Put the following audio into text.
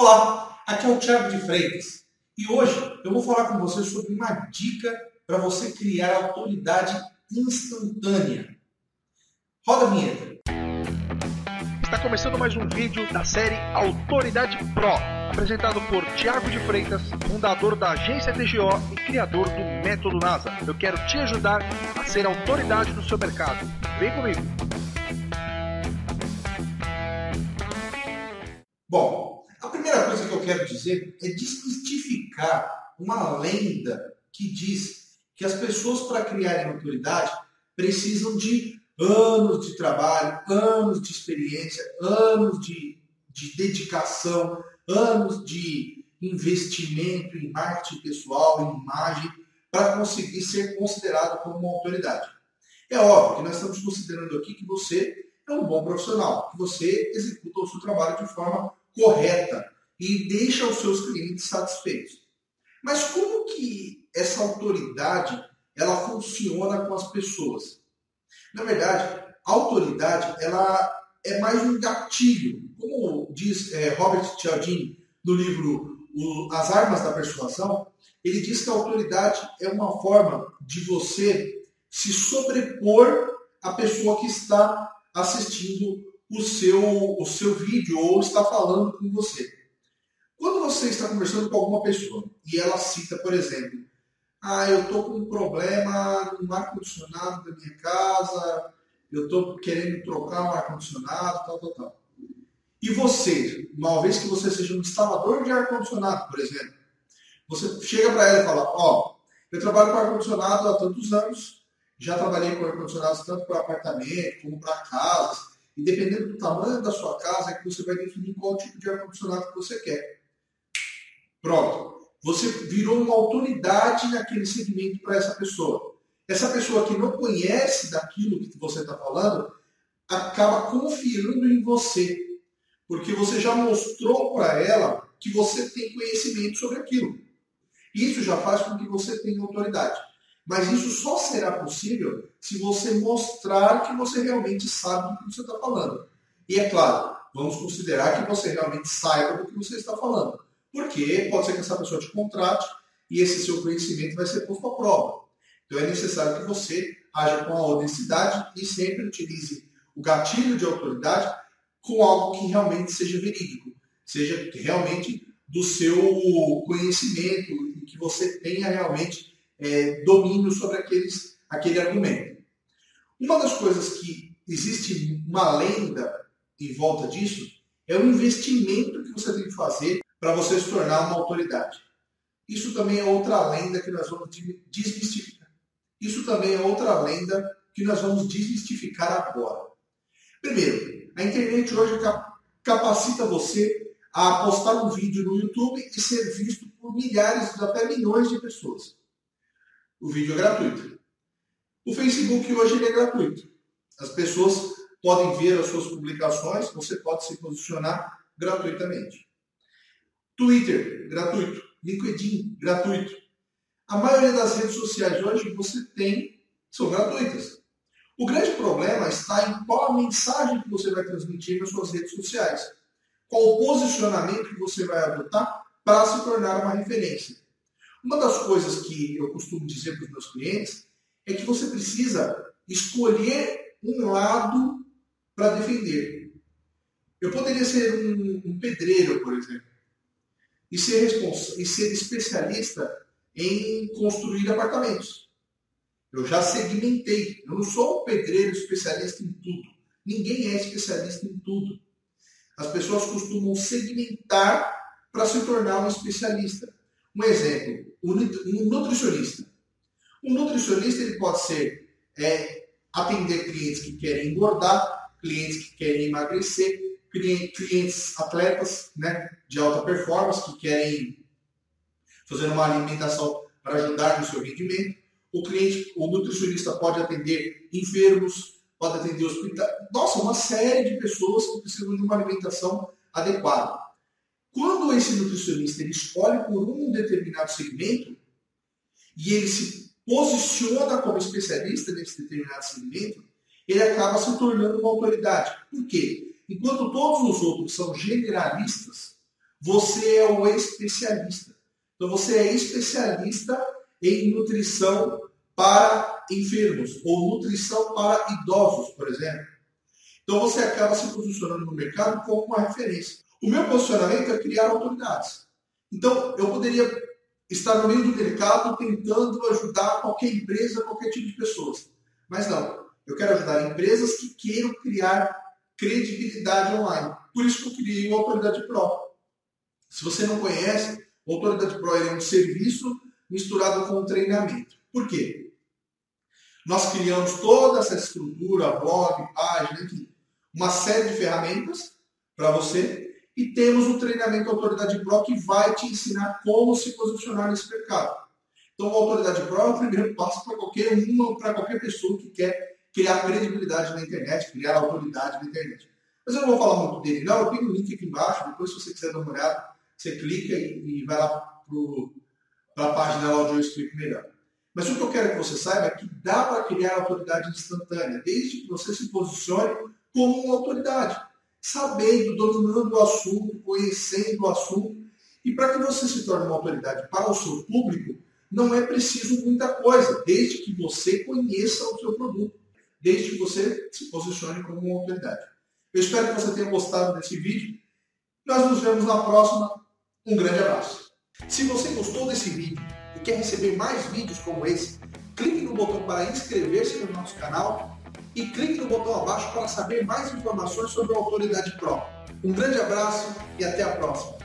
Olá, aqui é o Thiago de Freitas e hoje eu vou falar com você sobre uma dica para você criar autoridade instantânea. Roda a vinheta. Está começando mais um vídeo da série Autoridade Pro, apresentado por Tiago de Freitas, fundador da agência TGO e criador do Método NASA. Eu quero te ajudar a ser autoridade no seu mercado. Vem comigo! Bom, a primeira coisa que eu quero dizer é desmistificar uma lenda que diz que as pessoas, para criarem autoridade, precisam de anos de trabalho, anos de experiência, anos de, de dedicação, anos de investimento em marketing pessoal, em imagem, para conseguir ser considerado como uma autoridade. É óbvio que nós estamos considerando aqui que você é um bom profissional, que você executa o seu trabalho de forma correta e deixa os seus clientes satisfeitos. Mas como que essa autoridade ela funciona com as pessoas? Na verdade, a autoridade ela é mais um gatilho, como diz é, Robert Cialdini no livro As Armas da Persuasão. Ele diz que a autoridade é uma forma de você se sobrepor à pessoa que está assistindo o seu, o seu vídeo ou está falando com você. Quando você está conversando com alguma pessoa e ela cita, por exemplo, ah, eu estou com um problema no ar-condicionado da minha casa, eu estou querendo trocar o ar-condicionado, tal, tal, tal. E você, uma vez que você seja um instalador de ar-condicionado, por exemplo, você chega para ela e fala, ó, oh, eu trabalho com ar-condicionado há tantos anos, já trabalhei com ar-condicionado tanto para apartamento como para casas, e dependendo do tamanho da sua casa, é que você vai definir qual tipo de ar-condicionado que você quer. Pronto. Você virou uma autoridade naquele segmento para essa pessoa. Essa pessoa que não conhece daquilo que você está falando, acaba confiando em você. Porque você já mostrou para ela que você tem conhecimento sobre aquilo. Isso já faz com que você tenha autoridade. Mas isso só será possível se você mostrar que você realmente sabe do que você está falando. E é claro, vamos considerar que você realmente saiba do que você está falando. Porque pode ser que essa pessoa te contrate e esse seu conhecimento vai ser posto à prova. Então é necessário que você haja com a honestidade e sempre utilize o gatilho de autoridade com algo que realmente seja verídico, seja realmente do seu conhecimento e que você tenha realmente é, domínio sobre aqueles, aquele argumento. Uma das coisas que existe uma lenda em volta disso é o investimento que você tem que fazer para você se tornar uma autoridade. Isso também é outra lenda que nós vamos desmistificar. Isso também é outra lenda que nós vamos desmistificar agora. Primeiro, a internet hoje capacita você a postar um vídeo no YouTube e ser visto por milhares, até milhões de pessoas. O vídeo é gratuito. O Facebook hoje é gratuito. As pessoas podem ver as suas publicações, você pode se posicionar gratuitamente. Twitter, gratuito. LinkedIn, gratuito. A maioria das redes sociais hoje você tem, são gratuitas. O grande problema está em qual a mensagem que você vai transmitir nas suas redes sociais. Qual o posicionamento que você vai adotar para se tornar uma referência. Uma das coisas que eu costumo dizer para os meus clientes é que você precisa escolher um lado para defender. Eu poderia ser um, um pedreiro, por exemplo, e ser, e ser especialista em construir apartamentos. Eu já segmentei. Eu não sou um pedreiro especialista em tudo. Ninguém é especialista em tudo. As pessoas costumam segmentar para se tornar um especialista. Um exemplo, um nutricionista. Um nutricionista ele pode ser é, atender clientes que querem engordar, clientes que querem emagrecer, clientes atletas né, de alta performance que querem fazer uma alimentação para ajudar no seu rendimento. O cliente, o nutricionista pode atender enfermos, pode atender hospital. Nossa, uma série de pessoas que precisam de uma alimentação adequada. Quando esse nutricionista ele escolhe por um determinado segmento e ele se posiciona como especialista nesse determinado segmento, ele acaba se tornando uma autoridade. Por quê? Enquanto todos os outros são generalistas, você é o especialista. Então você é especialista em nutrição para enfermos ou nutrição para idosos, por exemplo. Então você acaba se posicionando no mercado como uma referência. O meu posicionamento é criar autoridades. Então eu poderia estar no meio do mercado tentando ajudar qualquer empresa, qualquer tipo de pessoas. Mas não, eu quero ajudar empresas que queiram criar credibilidade online. Por isso que eu criei o Autoridade Pro. Se você não conhece, o Autoridade Pro é um serviço misturado com um treinamento. Por quê? Nós criamos toda essa estrutura, blog, página, enfim, uma série de ferramentas para você e temos o treinamento Autoridade Pro que vai te ensinar como se posicionar nesse mercado. Então, a Autoridade Pro é o primeiro passo para qualquer uma, para qualquer pessoa que quer criar credibilidade na internet, criar autoridade na internet. Mas eu não vou falar muito dele, não. Eu tenho o link aqui embaixo. Depois, se você quiser dar uma olhada, você clica e, e vai lá para a página lá onde eu explico melhor. Mas o que eu quero que você saiba é que dá para criar autoridade instantânea, desde que você se posicione como uma autoridade sabendo, dominando o assunto, conhecendo o assunto. E para que você se torne uma autoridade para o seu público, não é preciso muita coisa, desde que você conheça o seu produto, desde que você se posicione como uma autoridade. Eu espero que você tenha gostado desse vídeo. Nós nos vemos na próxima. Um grande abraço. Se você gostou desse vídeo e quer receber mais vídeos como esse, clique no botão para inscrever-se no nosso canal e clique no botão abaixo para saber mais informações sobre a Autoridade Pro. Um grande abraço e até a próxima!